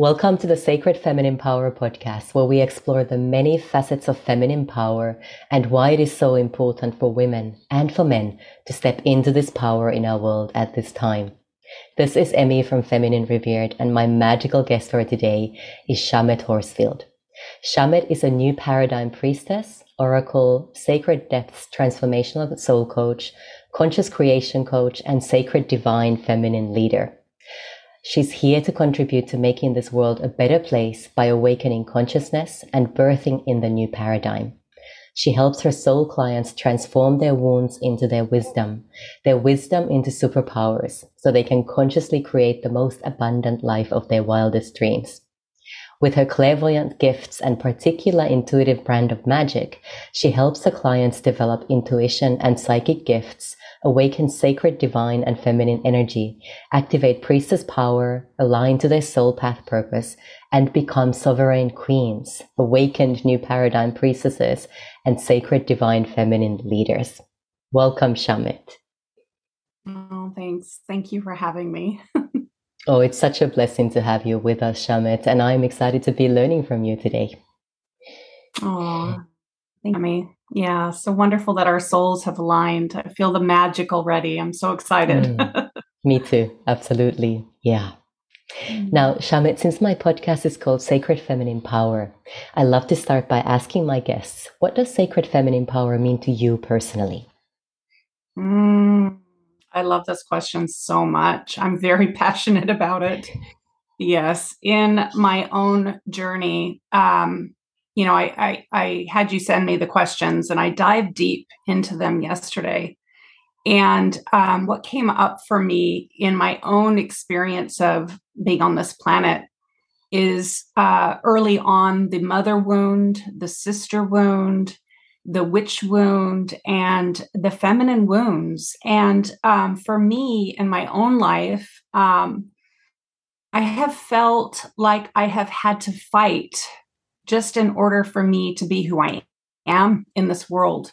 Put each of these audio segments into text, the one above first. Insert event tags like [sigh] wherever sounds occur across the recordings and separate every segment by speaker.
Speaker 1: Welcome to the Sacred Feminine Power podcast, where we explore the many facets of feminine power and why it is so important for women and for men to step into this power in our world at this time. This is Emmy from Feminine Revered, and my magical guest for today is Shamet Horsfield. Shamet is a new paradigm priestess, oracle, sacred depths transformational soul coach, conscious creation coach, and sacred divine feminine leader. She's here to contribute to making this world a better place by awakening consciousness and birthing in the new paradigm. She helps her soul clients transform their wounds into their wisdom, their wisdom into superpowers, so they can consciously create the most abundant life of their wildest dreams. With her clairvoyant gifts and particular intuitive brand of magic, she helps her clients develop intuition and psychic gifts awaken sacred divine and feminine energy, activate priestess power, align to their soul path purpose, and become sovereign queens, awakened new paradigm priestesses, and sacred divine feminine leaders. Welcome, Shamet.
Speaker 2: Oh, thanks. Thank you for having me. [laughs]
Speaker 1: oh, it's such a blessing to have you with us, Shamet, and I'm excited to be learning from you today.
Speaker 2: Oh, thank you. Yeah, so wonderful that our souls have aligned. I feel the magic already. I'm so excited. Mm,
Speaker 1: me too. Absolutely. Yeah. Mm. Now, Shamet, since my podcast is called Sacred Feminine Power, I love to start by asking my guests, what does sacred feminine power mean to you personally?
Speaker 2: Mm, I love this question so much. I'm very [laughs] passionate about it. Yes, in my own journey, um, you know, I, I, I had you send me the questions and I dived deep into them yesterday. And um, what came up for me in my own experience of being on this planet is uh, early on the mother wound, the sister wound, the witch wound, and the feminine wounds. And um, for me in my own life, um, I have felt like I have had to fight just in order for me to be who I am in this world.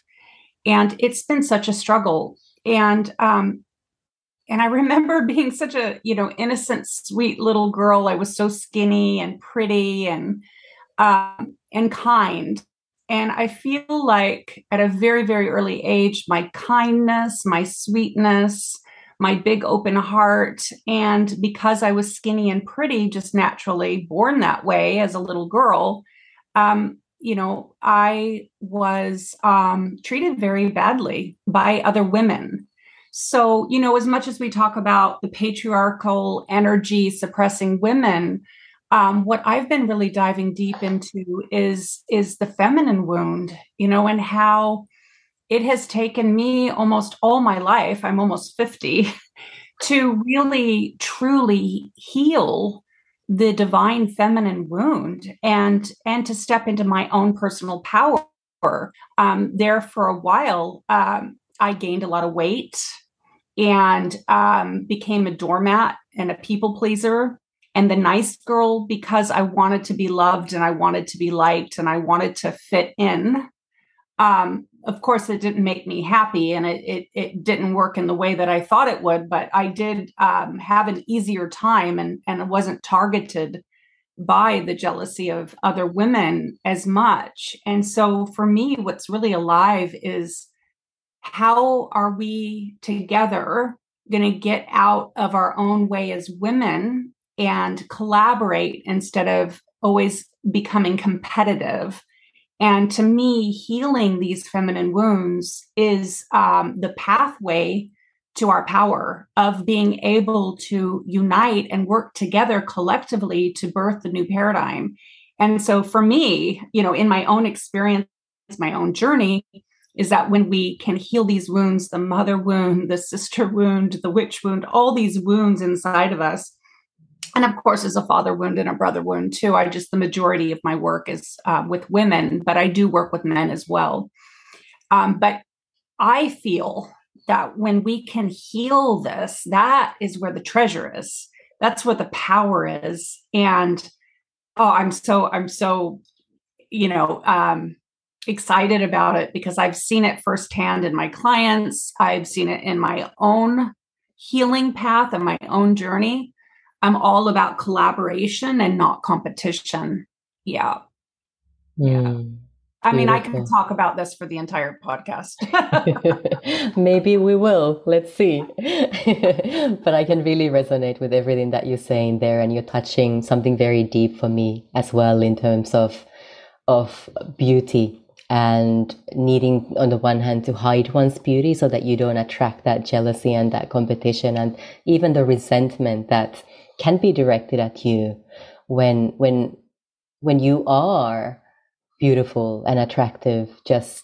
Speaker 2: And it's been such a struggle. And um, and I [laughs] remember being such a you know innocent, sweet little girl. I was so skinny and pretty and um, and kind. And I feel like at a very very early age, my kindness, my sweetness, my big open heart, and because I was skinny and pretty, just naturally born that way as a little girl, um, you know, I was um, treated very badly by other women. So, you know, as much as we talk about the patriarchal energy suppressing women, um, what I've been really diving deep into is is the feminine wound, you know, and how it has taken me almost all my life. I'm almost fifty [laughs] to really truly heal the divine feminine wound and and to step into my own personal power um, there for a while um, i gained a lot of weight and um, became a doormat and a people pleaser and the nice girl because i wanted to be loved and i wanted to be liked and i wanted to fit in um, of course it didn't make me happy and it, it, it didn't work in the way that i thought it would but i did um, have an easier time and and it wasn't targeted by the jealousy of other women as much. And so for me what's really alive is how are we together going to get out of our own way as women and collaborate instead of always becoming competitive and to me, healing these feminine wounds is um, the pathway to our power of being able to unite and work together collectively to birth the new paradigm. And so for me, you know, in my own experience, my own journey, is that when we can heal these wounds the mother wound, the sister wound, the witch wound, all these wounds inside of us and of course as a father wound and a brother wound too i just the majority of my work is uh, with women but i do work with men as well. Um, but i feel that when we can heal this that is where the treasure is. That's where the power is. And oh i'm so i'm so you know um, excited about it because i've seen it firsthand in my clients. I've seen it in my own healing path and my own journey I'm all about collaboration and not competition. Yeah. Yeah. Mm. I mean, I can talk about this for the entire podcast. [laughs] [laughs]
Speaker 1: Maybe we will. Let's see. [laughs] but I can really resonate with everything that you're saying there, and you're touching something very deep for me as well in terms of of beauty and needing on the one hand to hide one's beauty so that you don't attract that jealousy and that competition and even the resentment that can be directed at you when when when you are beautiful and attractive just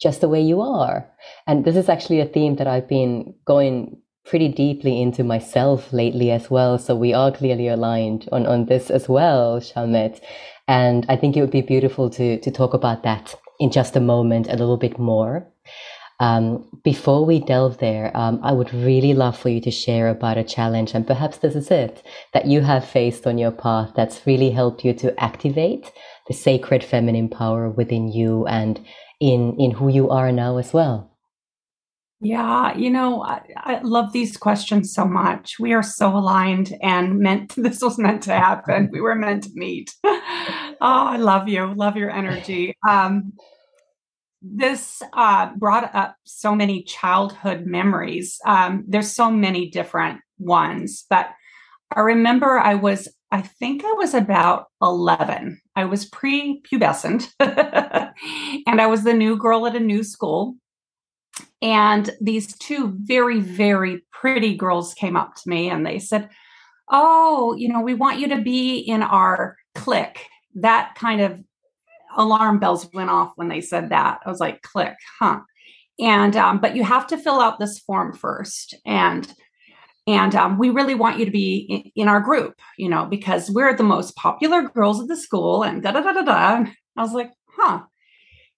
Speaker 1: just the way you are. And this is actually a theme that i've been going pretty deeply into myself lately as well. So we are clearly aligned on on this as well Shamet and i think it would be beautiful to to talk about that in just a moment a little bit more um, before we delve there, um, I would really love for you to share about a challenge, and perhaps this is it that you have faced on your path that's really helped you to activate the sacred feminine power within you and in in who you are now as well.
Speaker 2: Yeah you know I, I, love these questions so much. We are so aligned and meant [laughs] this was meant to happen. We were meant to meet. [laughs] Oh i love you. Love your energy. Um this uh, brought up so many childhood memories um, there's so many different ones but i remember i was I think I was about 11. I was pre-pubescent [laughs] and I was the new girl at a new school. And these two very, very pretty girls came up to me and they said, Oh, you know, we want you to be in our clique. That kind of alarm bells went off when they said that. I was like, click, huh? And, um, but you have to fill out this form first. And and um, we really want you to be in, in, our group you know because we're the most popular girls at the school and da da da da da i was like huh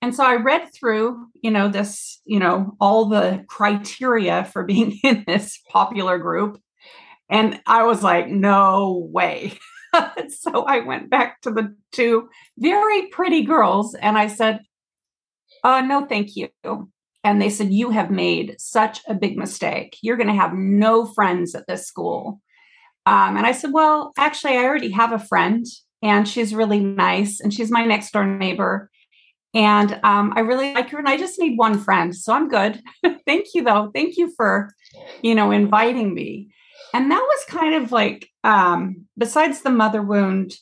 Speaker 2: and so i read through you know this you know all the criteria for being [laughs] in this popular group and i was like no way [laughs] [laughs] so i went back to the two very pretty girls and i said uh, no thank you and they said, You have made such a big mistake. You're going to have no friends at this school. Um, and I said, Well, actually, I already have a friend, and she's really nice, and she's my next door neighbor. And um, I really like her, and I just need one friend. So I'm good. [laughs] Thank you, though. Thank you for, you know, inviting me. And that was kind of like, um, besides the mother wound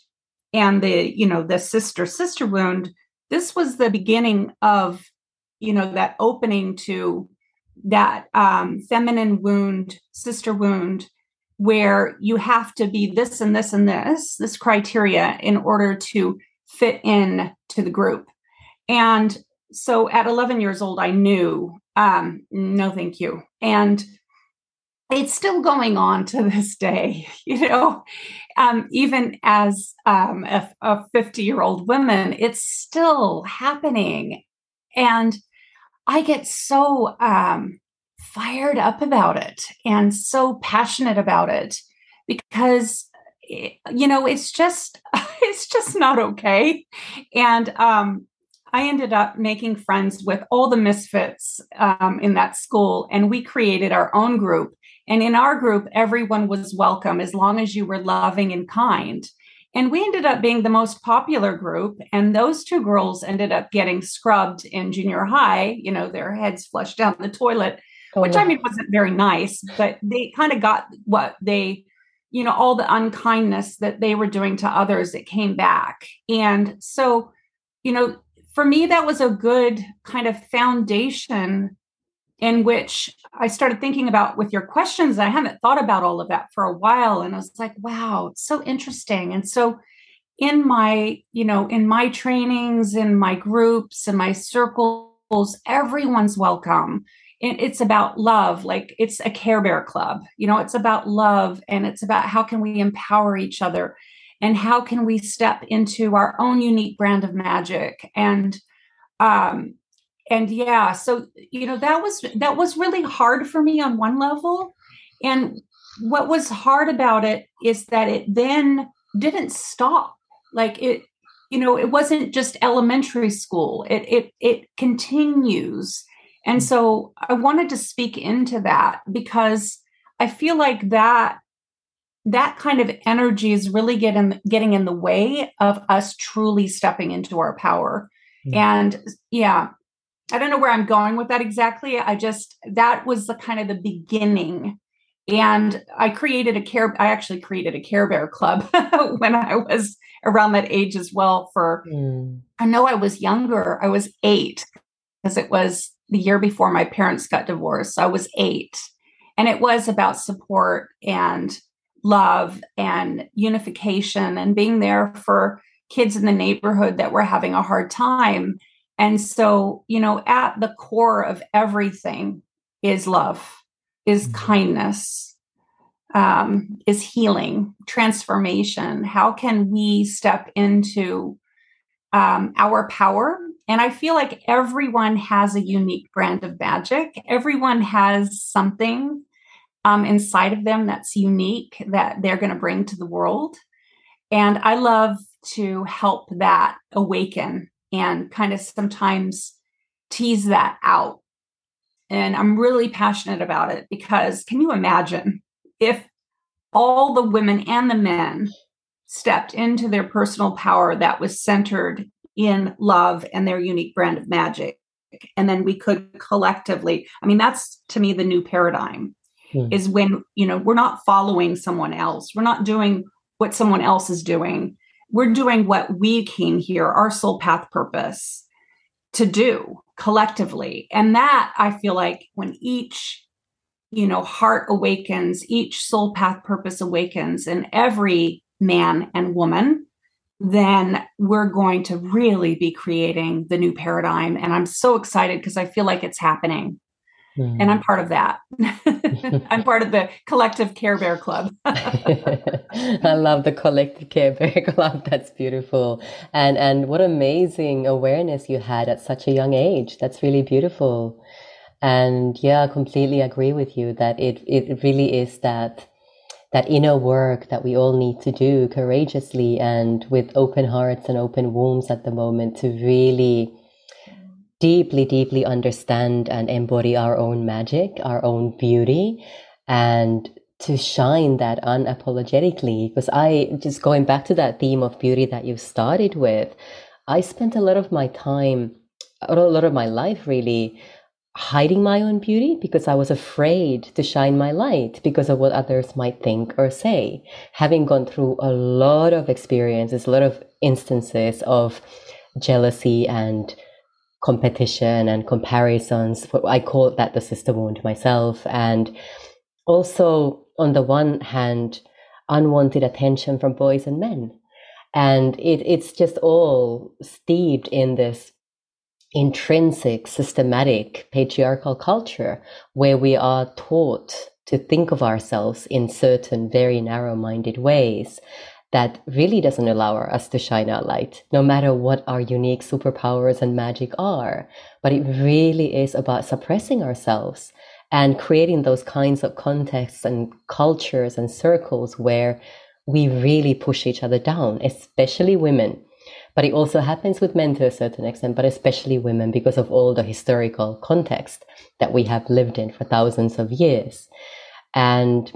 Speaker 2: and the, you know, the sister sister wound, this was the beginning of you know that opening to that um, feminine wound sister wound where you have to be this and this and this this criteria in order to fit in to the group. And so at 11 years old i knew um, no thank you. And it's still going on to this day [laughs] you know? Um, even as um, a 50 year old woman it's still happening. And I get so um, fired up about it and so passionate about it because eh, you know it's just [laughs] it's just not okay. And um, i ended up making friends with all the misfits um, in that school and we created our own group and in our group everyone was welcome as long as you were loving and kind and we ended up being the most popular group. And those two girls ended up getting scrubbed in junior high, you know, their heads flushed down the toilet, oh, which I mean wasn't very nice, but they kind of got what they, you know, all the unkindness that they were doing to others, it came back. And so, you know, for me, that was a good kind of foundation in which I started thinking about with your questions. I haven't thought about all of that for a while. And I was like, wow, it's so interesting. And so in my, you know, in my trainings, in my groups, in my circles, everyone's welcome. And it's about love, like it's a Care Bear Club. You know, it's about love and it's about how can we empower each other and how can we step into our own unique brand of magic and um and yeah so you know that was that was really hard for me on one level and what was hard about it is that it then didn't stop like it you know it wasn't just elementary school it it it continues and so i wanted to speak into that because i feel like that that kind of energy is really getting getting in the way of us truly stepping into our power. Mm-hmm. And yeah, I don't know where I'm going with that exactly. I just that was the kind of the beginning. And I created a care I actually created a Care Bear club [laughs] when I was around that age as well for mm. I know I was younger. I was 8 because it was the year before my parents got divorced. So I was 8. And it was about support and love and unification and being there for kids in the neighborhood that were having a hard time. And so, you know, at the core of everything is love, is mm-hmm. kindness, um, is healing, transformation. How can we step into um, our power? And I feel like everyone has a unique brand of magic. Everyone has something um, inside of them that's unique that they're going to bring to the world. And I love to help that awaken and kind of sometimes tease that out. And I'm really passionate about it because can you imagine if all the women and the men stepped into their personal power that was centered in love and their unique brand of magic? And then we could collectively, I mean, that's to me the new paradigm hmm. is when, you know, we're not following someone else. We're not doing what someone else is doing. We're doing what we came here, our soul path purpose to do collectively. And that I feel like when each, you know, heart awakens, each soul path purpose awakens, and every man and woman, then we're going to really be creating the new paradigm. And I'm so excited because I feel like it's happening. Mm. And I'm part of that. [laughs] I'm part of the collective Care Bear Club. [laughs]
Speaker 1: I love the collective Care Bear [laughs] Club. That's beautiful. And and what amazing awareness you had at such a young age. That's really beautiful. And yeah, I completely agree with you that it it really is that that inner work that we all need to do courageously and with open hearts and open wombs at the moment to really deeply, deeply understand and embody our own magic, our own beauty, and to shine that unapologetically. Because I, just going back to that theme of beauty that you started with, I spent a lot of my time, a lot of my life really hiding my own beauty because I was afraid to shine my light because of what others might think or say. Having gone through a lot of experiences, a lot of instances of jealousy and competition and comparisons. I call that the sister wound myself. And also, on the one hand, unwanted attention from boys and men. And it, it's just all steeped in this intrinsic, systematic patriarchal culture where we are taught to think of ourselves in certain very narrow minded ways that really doesn't allow us to shine our light, no matter what our unique superpowers and magic are. But it really is about suppressing ourselves and creating those kinds of contexts and cultures and circles where we really push each other down, especially women. But it also happens with men to a certain extent, but especially women because of all the historical context that we have lived in for thousands of years. And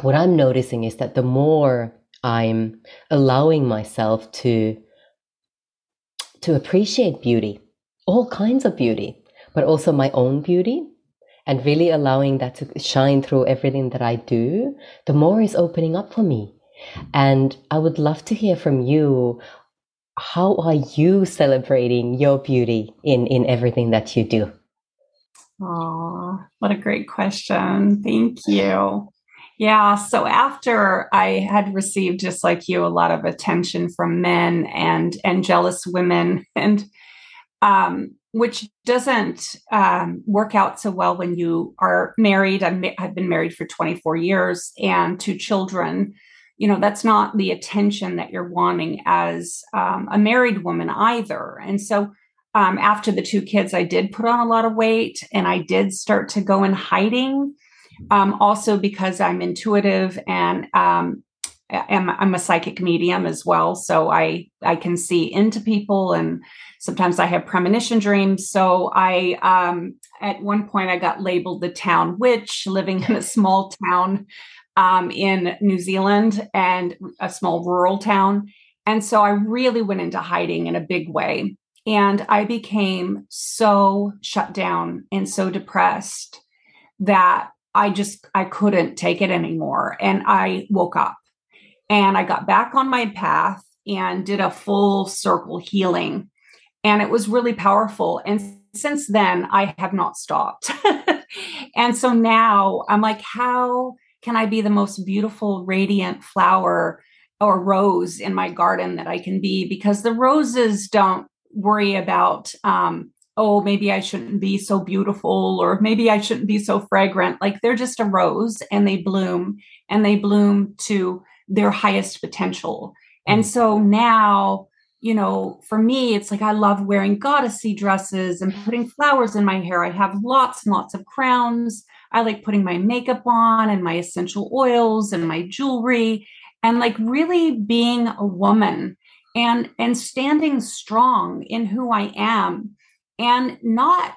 Speaker 1: what I'm noticing is that the more I'm allowing myself to to appreciate beauty, all kinds of beauty, but also my own beauty and really allowing that to shine through everything that I do, the more is opening up for me. And I would love to hear from you. How are you celebrating your beauty in, in everything that you do?
Speaker 2: Oh, what a great question. Thank you. Yeah. So after I had received, just like you, a lot of attention from men and and jealous women, [laughs] and um, which doesn't um, work out so well when you are married. i have been married for 24 years and two children. You know, that's not the attention that you're wanting as um, a married woman either. And so um, after the two kids, I did put on a lot of weight and I did start to go in hiding um, also because I'm intuitive and um, am, I'm a psychic medium as well. So I I can see into people and sometimes I have premonition dreams. So I um, at one point I got labeled the town witch living in a [laughs] small town um, in New Zealand and a small rural town. And so I really went into hiding in a big way. And I became so shut down and so depressed that I just I couldn't take it anymore. And I woke up and I got back on my path and did a full circle healing. And it was really powerful. And since then, I have not stopped. [laughs] and so now I'm like, how can I be the most beautiful, radiant flower or rose in my garden that I can be? Because the roses don't worry about, um, oh, maybe I shouldn't be so beautiful or maybe I shouldn't be so fragrant. Like they're just a rose and they bloom and they bloom to their highest potential. And mm. so now, you know, for me, it's like I love wearing goddessy dresses and putting flowers in my hair. I have lots and lots of crowns. I like putting my makeup on and my essential oils and my jewelry and like really being a woman and and standing strong in who I am and not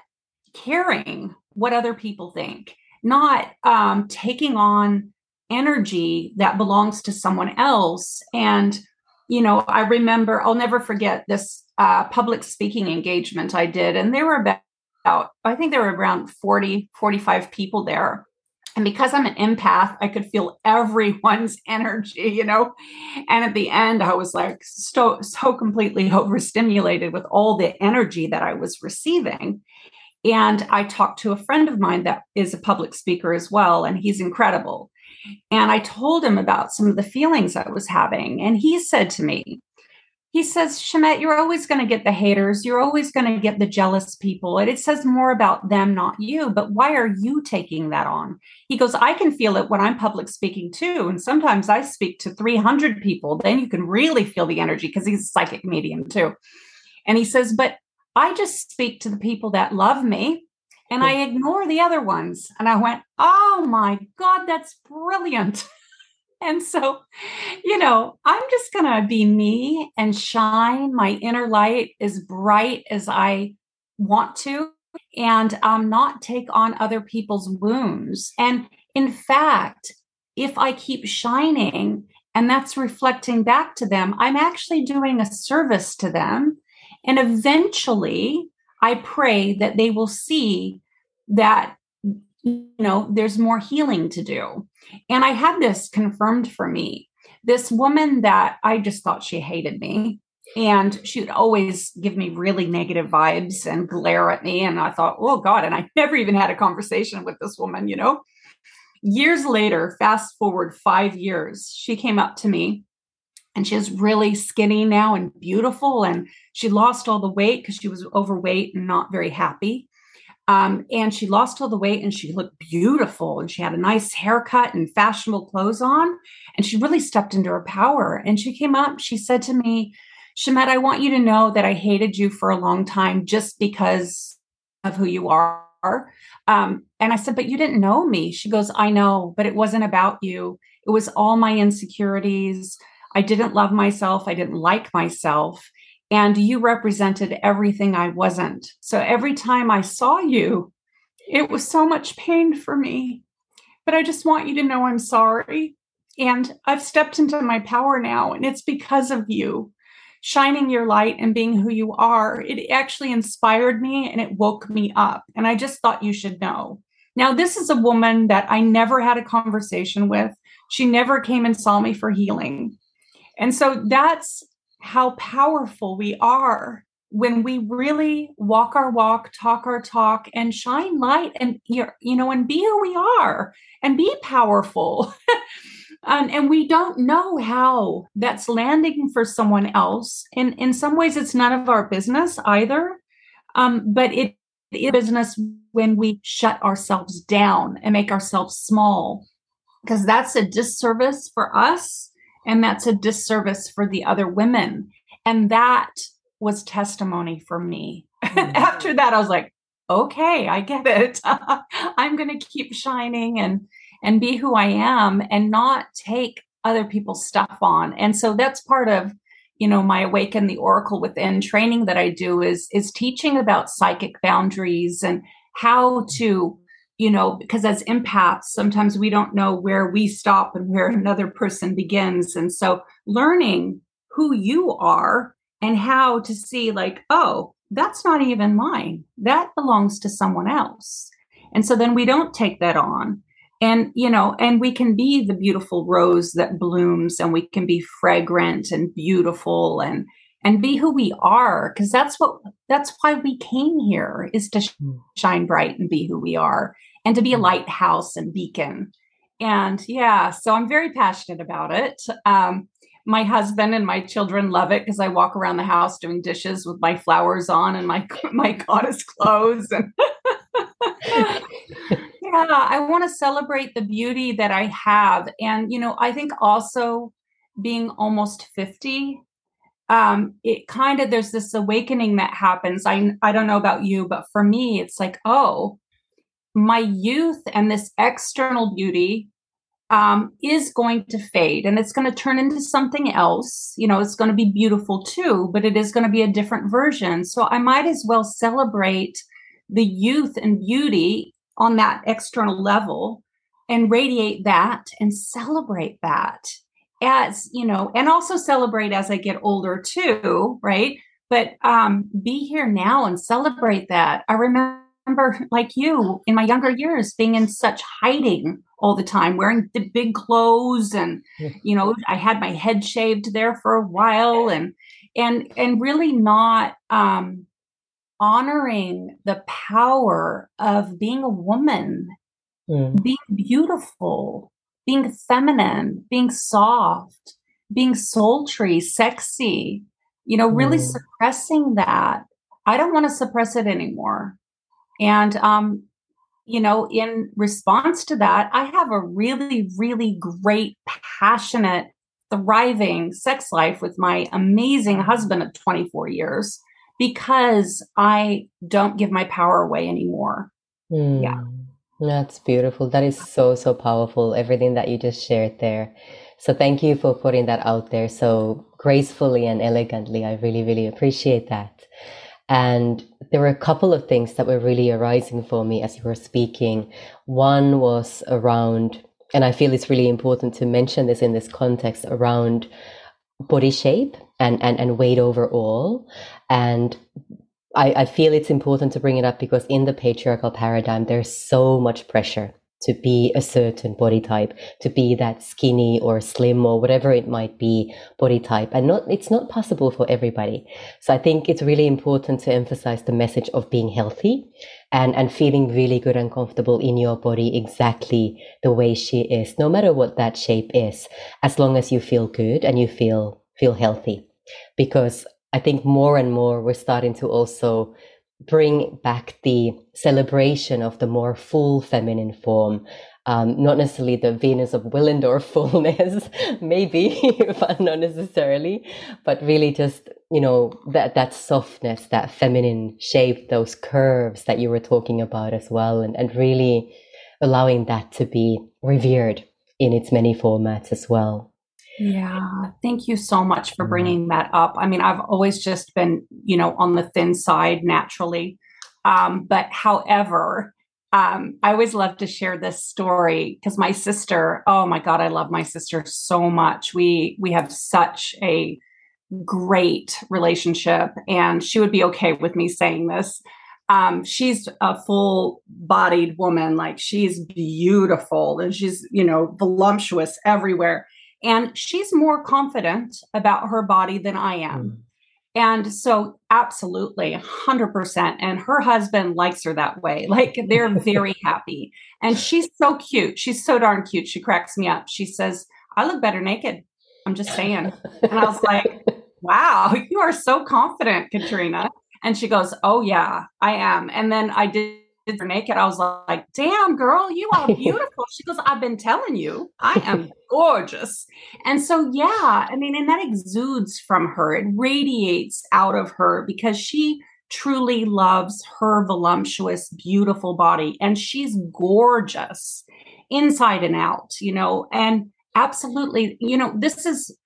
Speaker 2: caring what other people think, not um, taking on energy that belongs to someone else. And, you know, I remember, I'll never forget this uh, public speaking engagement I did, and there were about I think there were around 40, 45 people there. And because I'm an empath, I could feel everyone's [laughs] energy, you know. And at the end, I was like so, so completely [laughs] overstimulated with all the energy that I was receiving. And I talked to a friend of mine that is a public speaker as well, and he's incredible. And I told him about some of the feelings I was having. And he said to me, he says, Shamet, you're always going to get the haters. You're always going to get the jealous people. And it says more about them, not you. But why are you taking that on? He goes, I can feel it when I'm public speaking too. And sometimes I speak to 300 people. Then you can really feel the energy because he's a psychic medium too. And he says, but I just speak to the people that love me and I hmm. ignore the other ones. And I went, oh my God, that's brilliant. [laughs] And so, you know, I'm just going to be me and shine my inner light as bright as I want to and um, not take on other people's wounds. And in fact, if I keep shining and that's reflecting back to them, I'm actually doing a service to them. And eventually, I pray that they will see that you know there's more healing to do. And i had this confirmed for me. This woman that i just thought she hated me and she would always give me really negative vibes and glare at me and i thought oh god and i [laughs] never even had a conversation with this woman you know? Years later fast forward 5 years she came up to me and she's really skinny now and beautiful and she lost all the weight because she was overweight and not very happy um, and she lost all the weight and she looked beautiful and she had a nice haircut and fashionable clothes on. And she really stepped into her power. And she came up, she said to me, Shamet, I want you to know that I hated you for a long time just because of who you are. Um, and I said, But you didn't know me. She goes, I know, but it wasn't about you. It was all my insecurities. I didn't love myself. I didn't like myself and you represented everything I wasn't. So every time I saw you, it was so much pain for me. But I just want you to know I'm sorry. And I've stepped into my power now, and it's because of you shining your light and being who you are. It actually inspired me and it woke me up. And I just thought you should know. Now, this is a woman that I never had a conversation with. She never came and saw me for healing. And so that's how powerful we are when we really walk our walk, talk our talk, and shine light and you know, and be who we are and be powerful. [laughs] um, and we don't know how that's landing for someone else. And in some ways, it's none of our business either. Um, but it is business when we shut ourselves down and make ourselves small, because that's a disservice for us and that's a disservice for the other women. And that was testimony for me. Mm-hmm. [laughs] After that, I was like, okay, I get it. [laughs] I'm going to keep shining and and be who I am and not take other people's stuff on. And so that's part of you know my awaken the oracle within training that I do is is teaching about psychic boundaries and how to you know, because as empaths, sometimes we don't know where we stop and where [laughs] another person begins. And so learning who you are and how to see, like, oh, that's not even mine. That belongs to someone else. And so then we don't take that on. And, you know, and we can be the beautiful rose that blooms and we can be fragrant and beautiful and, and be who we are because that's what that's why we came here is to hmm. shine bright and be who we are and to be a hmm. lighthouse and beacon and yeah so i'm very passionate about it um, my husband and my children love it because i walk around the house doing dishes with my flowers on and my [laughs] my goddess clothes and [laughs] yeah i want to celebrate the beauty that i have and you know i think also being almost 50 um, it kind of there's this awakening that happens. I I don't know about you, but for me, it's like, oh, my youth and this external beauty um, is going to fade and it's going to turn into something else. You know, it's going to be beautiful too, but it is going to be a different version. So I might as well celebrate the youth and beauty on that external level and radiate that and celebrate that as you know and also celebrate as i get older too right? But um be here now and celebrate that. I remember [laughs] like you in my younger years being in such hiding all the time wearing the big clothes and you know i had my head shaved there for a while and and and really not um honoring the power of being a woman mm. being beautiful being feminine, being soft, being sultry, sexy, you know, really mm. suppressing that. I don't want to suppress it anymore. And, um, you know, in response to that, I have a really, really great, passionate, thriving sex life with my amazing husband of 24 years because I don't give my power away anymore. Mm. Yeah.
Speaker 1: That's beautiful. That is so, so powerful. Everything that you just shared there. So thank you for putting that out there so gracefully and elegantly. I really, really appreciate that. And there were a couple of things that were really arising for me as you were speaking. One was around, and I feel it's really important to mention this in this context around body shape and, and, and weight overall. And I, I feel it's important to bring it up because in the patriarchal paradigm, there's so much pressure to be a certain body type, to be that skinny or slim or whatever it might be body type. And not, it's not possible for everybody. So I think it's really important to emphasize the message of being healthy and, and feeling really good and comfortable in your body exactly the way she is, no matter what that shape is, as long as you feel good and you feel, feel healthy. Because I think more and more we're starting to also bring back the celebration of the more full feminine form. Um, not necessarily the Venus of Willendorf [laughs] fullness, maybe, [laughs] but not necessarily, but really just, you know, that, that softness, that feminine shape, those curves that you were talking about as well, and, and really allowing that to be revered in its many formats as well.
Speaker 2: Yeah, thank you so much for bringing that up. I mean, I've always just been, you know, on the thin side naturally. Um, but however, um, I always love to share this story because my sister, oh my God, I love my sister so much. We we have such a great relationship, and she would be okay with me saying this. Um, she's a full bodied woman, like she's beautiful and she's, you know, voluptuous everywhere and she's more confident about her body than I am. Mm. And so, absolutely, 100%. And her husband likes her that way. Like, they're [laughs] very happy. And she's so cute. She's so darn cute. She cracks me up. She says, I look better naked. I'm just saying. And I was like, [laughs] wow, you are so confident, Katrina. And she goes, oh, yeah, I am. And then I did her naked, I was like, damn, girl, you are [laughs] beautiful. she goes, I've been telling you, I am gorgeous. And so, yeah, I mean, and that exudes from her, it radiates out of her because she truly loves her voluptuous, beautiful body. And she's gorgeous inside and out, you know, and absolutely, you know, this is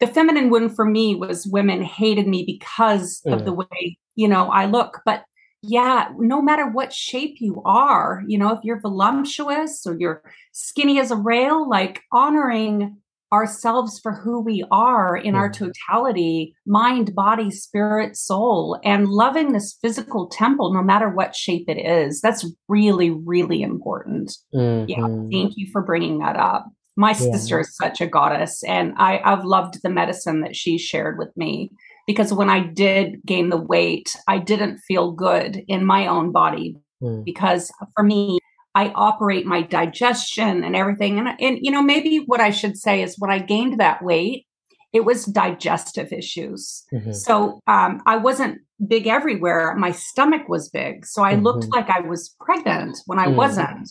Speaker 2: the feminine wound for me was women hated me because mm. of the way, you know, I look. But yeah, no matter what shape you are, you know, if you're voluptuous or you're skinny as a rail, like honoring ourselves for who we are in our totality mind, body, spirit, soul, and loving this physical temple, no matter what shape it is. That's really, really important. Mm-hmm. Yeah. Thank you for bringing that up. My yeah. sister is such a goddess, and I, I've loved the medicine that she shared with me because when I did gain the weight, I didn't feel good in my own body mm. because for me, I operate my digestion and everything. And, and, you know, maybe what I should say is when I gained that weight, it was digestive issues. Mm-hmm. So um, I wasn't big everywhere. My stomach was big. So I mm-hmm. looked like I was pregnant when I mm wasn't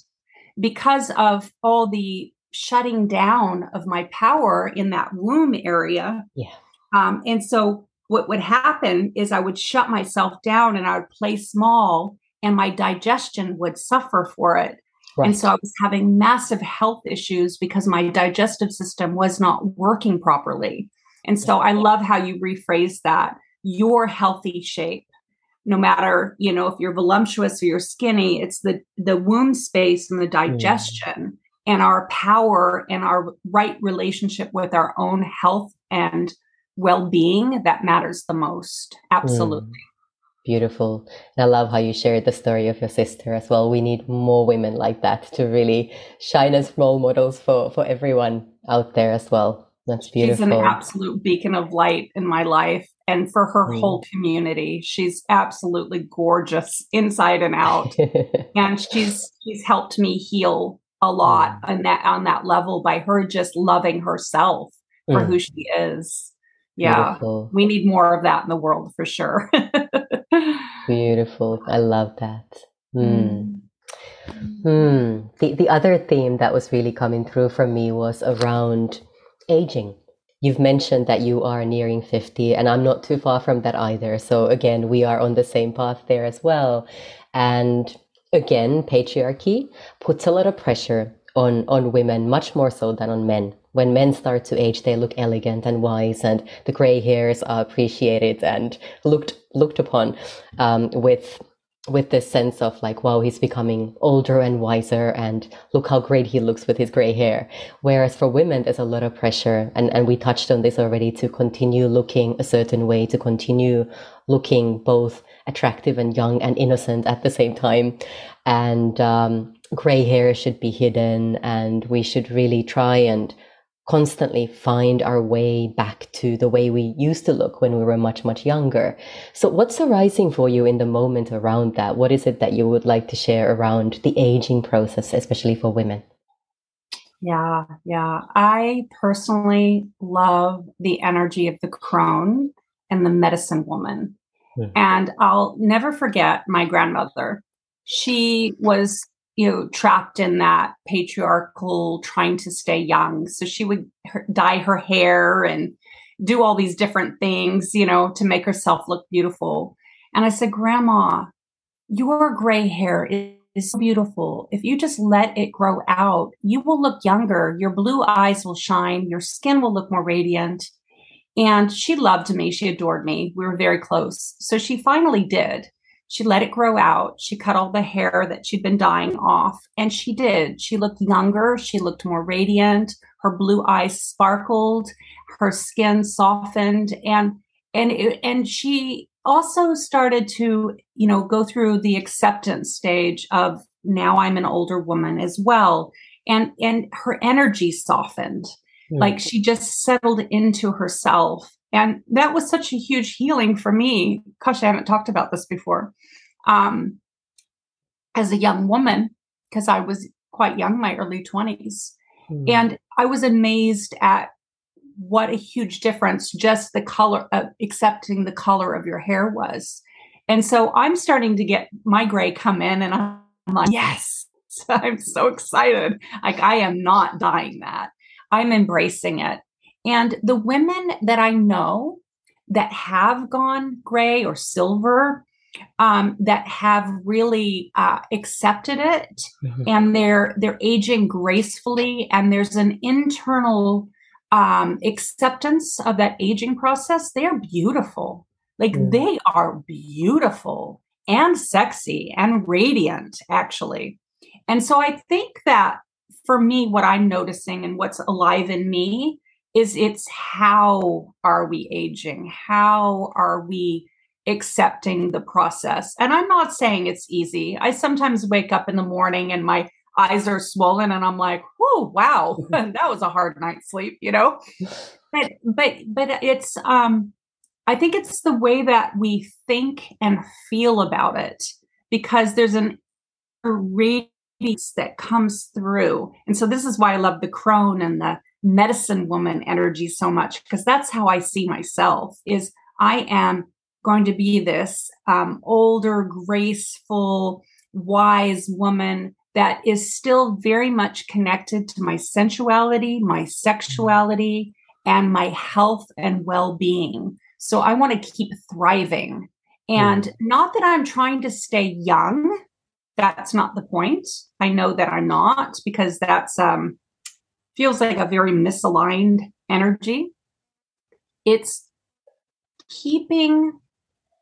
Speaker 2: because of all the shutting down of my power in that womb area.
Speaker 1: Yeah.
Speaker 2: Um, and so what would happen is I would shut myself down and I would play small and my digestion would suffer for it. Right. And so I was having massive health issues because my digestive system was not working properly. And so I love how you rephrase that your healthy shape. No matter, you know, if you're voluptuous or you're skinny, it's the the womb space and the mm. digestion mm. and our power and our right relationship with our own health and well-being that matters the most absolutely mm.
Speaker 1: Beautiful. And I love how you shared the story of your sister as well. We need more women like that to really shine as role models for, for everyone out there as well. That's beautiful.
Speaker 2: She's an absolute beacon of light in my life and for her mm. whole community. She's absolutely gorgeous inside and out. [laughs] and she's she's helped me heal a lot mm. on that on that level by her just loving herself for mm. who she is yeah Beautiful. we need more of that in the world for sure [laughs]
Speaker 1: Beautiful. I love that. Hmm. Hmm. The, the other theme that was really coming through for me was around aging. You've mentioned that you are nearing 50, and I'm not too far from that either. So, again, we are on the same path there as well. And again, patriarchy puts a lot of pressure on, on women, much more so than on men when men start to age, they look elegant and wise, and the gray hairs are appreciated and looked looked upon um, with with this sense of like, wow, he's becoming older and wiser, and look how great he looks with his gray hair. Whereas for women, there's a lot of pressure, and, and we touched on this already, to continue looking a certain way, to continue looking both attractive and young and innocent at the same time. And um, gray hair should be hidden, and we should really try and constantly find our way back to the way we used to look when we were much, much younger. So, what's arising for you in the moment around that? What is it that you would like to share around the aging process, especially for women?
Speaker 2: Yeah, yeah. I personally love the energy of the crone and the medicine woman. Mm. And I'll never forget my grandmother. She was you know trapped in that patriarchal trying to stay young. So she would her, dye her hair and do all these different things you know to make herself look beautiful. And i said grandma your gray hair is, beautiful. If you just let it grow out you will look younger. Your blue eyes will shine. Your skin will look more radiant. And she loved me. She adored me. We were very close. So she finally did she let it grow out. She cut all the hair that she'd been dyeing off. And she did. She looked younger. She looked more radiant. Her blue eyes sparkled. Her skin softened. And, and, it, and she also started to, you know, go through the acceptance stage of now I'm an older woman as well. And, and her energy softened. Mm. Like she just settled into herself and that was such a huge healing for me. Gosh, I haven't talked about this before. Um, as a young woman, because I was quite young, my early 20s. Mm. And I was amazed at what a huge difference just the color of accepting the color of your hair was. And so I'm starting to get my gray come in, and I'm like, yes, [laughs] I'm so excited. Like, I am not dying that. I'm embracing it. And the women that I know that have gone gray or silver, um, that have really uh, accepted it, mm-hmm. and they're they're aging gracefully, and there's an internal um, acceptance of that aging process. They are beautiful, like mm. they are beautiful, and sexy and radiant, actually. And so I think that for me, what I'm noticing and what's alive in me is it's how are we aging? How are we accepting the process? And I'm not saying it's easy. I sometimes wake up in the morning and my eyes are swollen and I'm like, "Whoa, wow, [laughs] [laughs] that was a hard night's sleep," you know? But but but it's um I think it's the way that we think and feel about it because there's an radiance that comes through. And so this is why I love the crone and the medicine woman energy so much because that's how I see myself is I am going to be this um, older, graceful, wise woman that is still very much connected to my sensuality, my sexuality, and my health and well being. So I want to keep thriving. And not that I'm trying to stay young. That's not the point. I know that I'm not because that's um feels like a very misaligned energy. It's keeping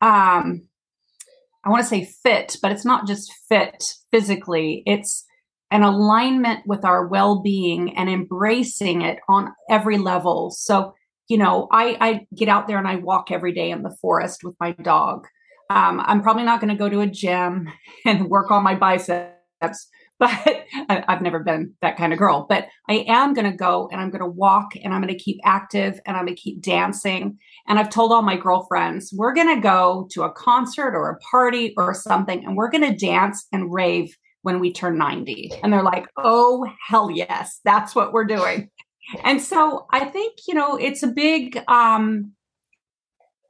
Speaker 2: um I want to say fit, but it's not just fit physically. It's an alignment with our well-being and embracing it on every level. So, you know, I, I get out there and I walk every day in the forest with my dog. Um, I'm probably not going to go to a gym [laughs] and work on my biceps, [laughs] but I, have never been that kind of girl. But I am going to go and I'm going to walk and I'm going to keep active and I'm going to keep dancing. And I've told all my girlfriends, we're going to go to a concert or a party or something and we're going to dance and rave when we turn 90. And they're like, oh, hell yes, that's what we're doing. and so I think, you know, it's a big, um,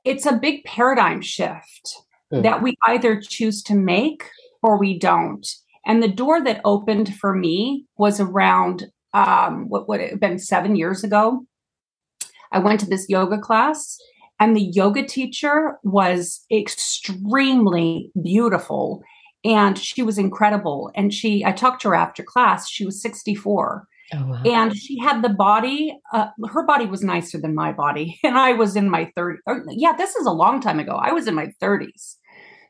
Speaker 2: it's a big paradigm shift mm. that we either choose to make or we don't. And the door that opened for me was around um, what would it have been seven years ago. I went to this yoga class, and the yoga teacher was extremely beautiful and she was incredible. And she, I talked to her after class. She was 64. Oh, wow. And she had the body, uh, her body was nicer than my body. [laughs] And I was in my 30s. Yeah, this is a long time ago. I was in my 30s.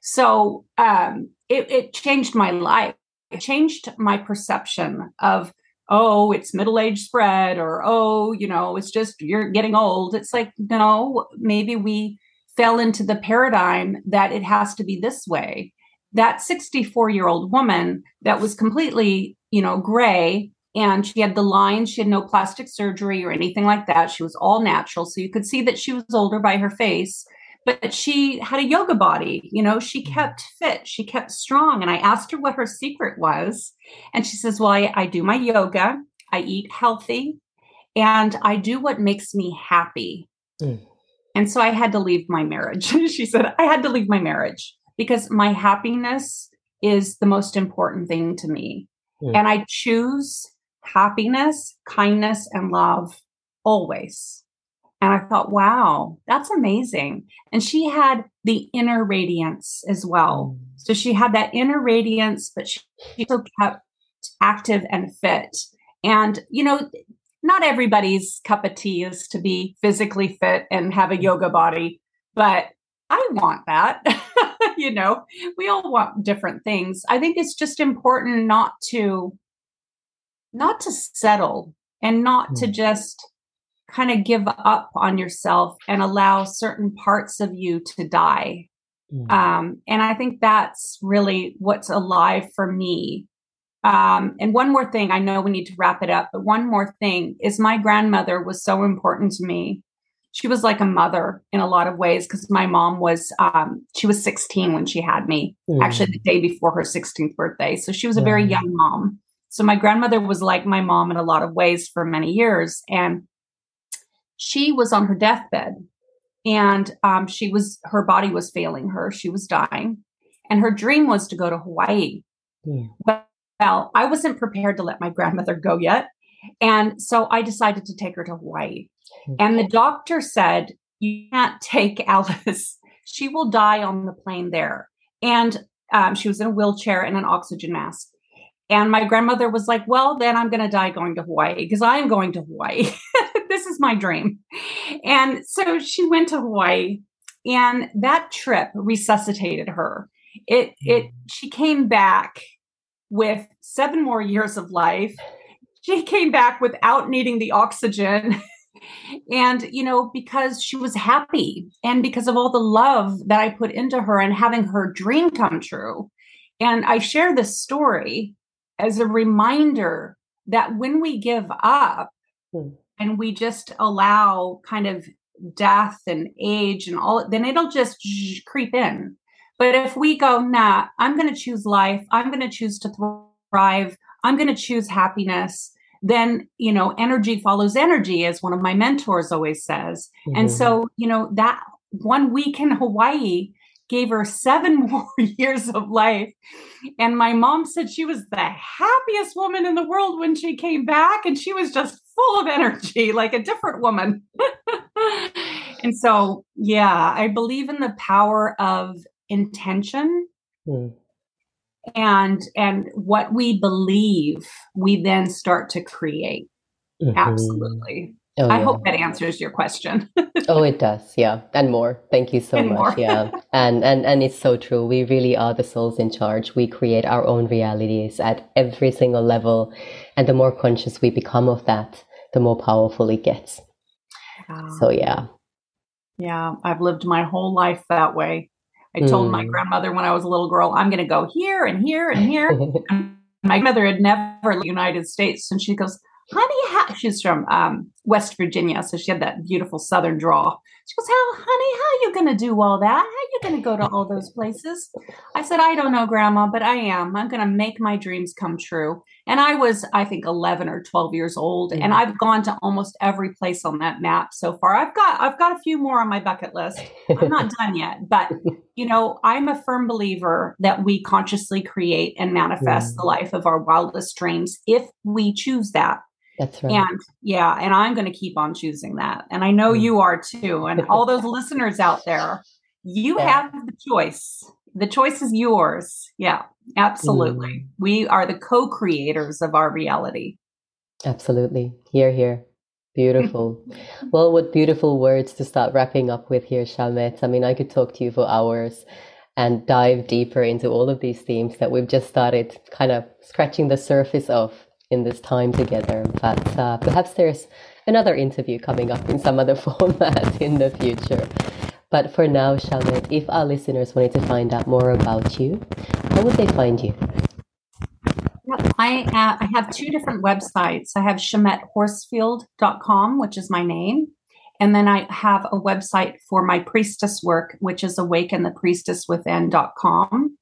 Speaker 2: So um, it, it changed my life It changed my perception of oh it's middle age spread or oh you know it's just you're getting old it's like no maybe we fell into the paradigm that it has to be this way that 64 year old woman that was completely you know gray and she had the lines she had no plastic surgery or anything like that she was all natural so you could see that she was older by her face but she had a yoga body you know she mm-hmm. kept fit she kept strong and i asked her what her secret was and she says well i, I do my yoga i eat healthy and i do what makes me happy mm. and so i had to leave my marriage [laughs] she said i had to leave my marriage because my happiness is the most important thing to me mm. and i choose happiness kindness and love always and I thought, wow, that's amazing. And she had the inner radiance as well. Mm. So she had that inner radiance, but she still kept active and fit. And, you know, not everybody's cup of tea is to be physically fit and have a yoga body, but I want that. [laughs] you know, we all want different things. I think it's just important not to not to settle and not mm. to just kind of give up on yourself and allow certain parts of you to die. Mm. Um, and I think that's really what's alive for me. Um, and one more thing, I know we need to wrap it up, but one more thing is my grandmother was so important to me. She was like a mother in a lot of ways because my mom was, um, she was 16 when she had me, mm. actually the day before her 16th birthday. So she was a very young mom. So my grandmother was like my mom in a lot of ways for many years. And she was on her deathbed and um, she was her body was failing her she was dying and her dream was to go to hawaii mm. but well i wasn't prepared to let my grandmother go yet and so i decided to take her to hawaii mm. and the doctor said you can't take [laughs] alice she will die on the plane there and um, she was in a wheelchair and an oxygen mask and my grandmother was like well then i'm going to die going to hawaii because i'm going to hawaii [laughs] this is my dream. And so she went to Hawaii, and that trip resuscitated her. it hmm. it she came back with seven more years of life. She came back without needing the oxygen. [laughs] and you know because she was happy and because of all the love that i put into her and having her dream come true and i share this story as a reminder that when we give up hmm. and we just allow kind of death and age and all then it'll just creep in. But if we go nah i'm going to choose life. I'm going to choose to thrive. I'm going to choose happiness then you know energy follows energy as one of my mentors always says. Mm-hmm. and so you know that one week in hawaii gave her seven [laughs] more years of life. And my mom said she was the happiest woman in the world when she came back, and she was just full of energy, [laughs] like a different woman. [laughs] and so, yeah, I believe in the power of intention. Mm. And and what we believe, we then start to create. Mm-hmm. Absolutely. Oh, I yeah. hope that answers your question. [laughs]
Speaker 1: oh, it does. Yeah. And more. Thank you so and much. Yeah. [laughs] And, and, and it's so true. We really are the souls in charge. We create our own realities at every single level. And the more conscious we become of that, the more powerful it gets. So, yeah.
Speaker 2: Yeah. I've lived my whole life that way. I told mm. my grandmother when I was a little girl, I'm going to go here and here and here. [laughs] and my mother had never left the United States. And she goes, honey, how, she's from um, West Virginia, so she had that beautiful Southern draw. She goes, "How, honey, how are you going to do all that? How are you going to go to all those places?" I said, "I don't know, Grandma, but I am. I'm going to make my dreams come true." And I was, I think, 11 or 12 years old, mm-hmm. and I've gone to almost every place on that map so far. I've got, I've got a few more on my bucket list. I'm not done yet, but [laughs] you know, I'm a firm believer that we consciously create and manifest mm-hmm. the life of our wildest dreams if we choose that.
Speaker 1: That's right.
Speaker 2: And yeah, and I'm going to keep on choosing that. And I know mm. you are too. And [laughs] all those listeners out there, you yeah. have the choice. The choice is yours. Yeah, absolutely. Mm. We are the co creators of our reality.
Speaker 1: Absolutely. Hear, hear. Beautiful. [laughs] well, what beautiful words to start wrapping up with here, Shamet. I mean, I could talk to you for hours and dive deeper into all of these themes that we've just started kind of scratching the surface of in this time together. But uh, perhaps there's another interview coming up in some other [laughs] format in the future. But for now, Shamet, if our listeners wanted to find out more about you, how would they find you?
Speaker 2: I, uh, I have two different websites. I have ShametHorsfield.com, which is my name. And then I have a website for my priestess work, which is awakenthepriestesswithin.com.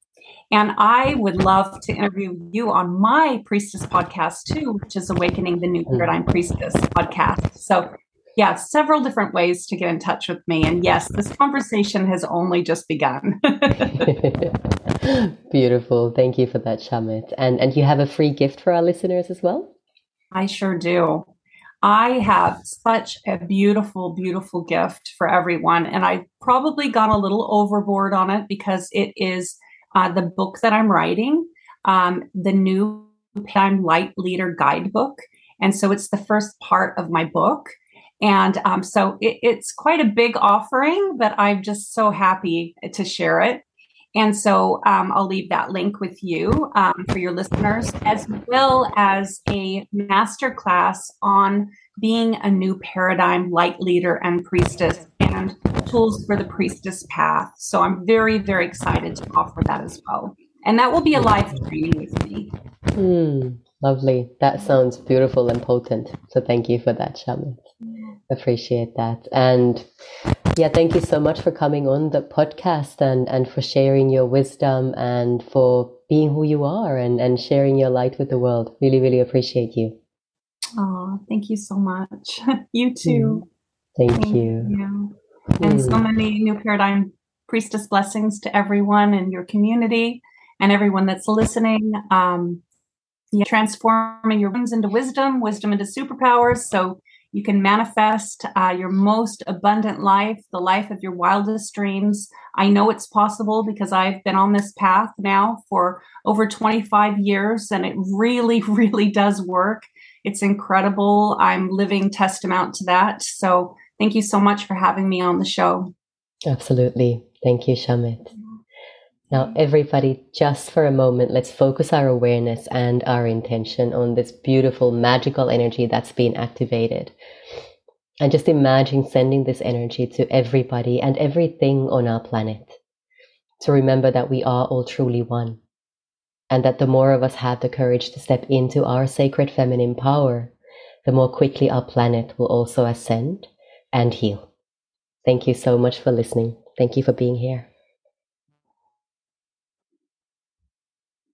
Speaker 2: And I would love to interview you on my priestess podcast too, which is Awakening the New hmm. Paradigm Priestess podcast. So, yeah, several different ways to get in touch with me. And yes, this conversation has only just begun. [laughs]
Speaker 1: Beautiful. Thank you for that, Shamet. And and you have a free gift for our listeners as well?
Speaker 2: I sure do. I have such a beautiful, beautiful gift for everyone. And I probably got a little overboard on it because it is uh, the book that I'm writing, um, the new Paradigm Light Leader Guidebook. And so it's the first part of my book. And um, so it, it's quite a big offering, but I'm just so happy to share it. And so um, I'll leave that link with you um, for your listeners, as well as a masterclass on being a new paradigm light leader and priestess and tools for the priestess path. So I'm very, very excited to offer that as well. And that will be a live training with me.
Speaker 1: Hmm, lovely. That sounds beautiful and potent. So thank you for that, Shamet. Appreciate that. And yeah, thank you so much for coming on the podcast and, and for sharing your wisdom and for being who you are and, and sharing your light with the world. Really, really appreciate you.
Speaker 2: Oh, thank you so much. [laughs] you too.
Speaker 1: Thank, thank you.
Speaker 2: you. And so hmm. many new paradigm priestess blessings to everyone in your community and everyone that's listening. Um, you're transforming your wounds into wisdom, wisdom into superpowers. So you can manifest uh, your most abundant life, the life of your wildest dreams. I know it's possible because I've been on this path now for over 25 years and it really, [laughs] really does work. It's incredible. I'm living testament to that. So thank you so much for having me on the show.
Speaker 1: Absolutely. Thank you, Shamet. Now, everybody, just for a moment, let's focus our awareness and our intention on this beautiful, magical energy that's been activated. And just imagine sending this energy to everybody and everything on our planet. To remember that we are all truly one. And that the more of us have the courage to step into our sacred feminine power, the more quickly our planet will also ascend and heal. Thank you so much for listening. Thank you for being here.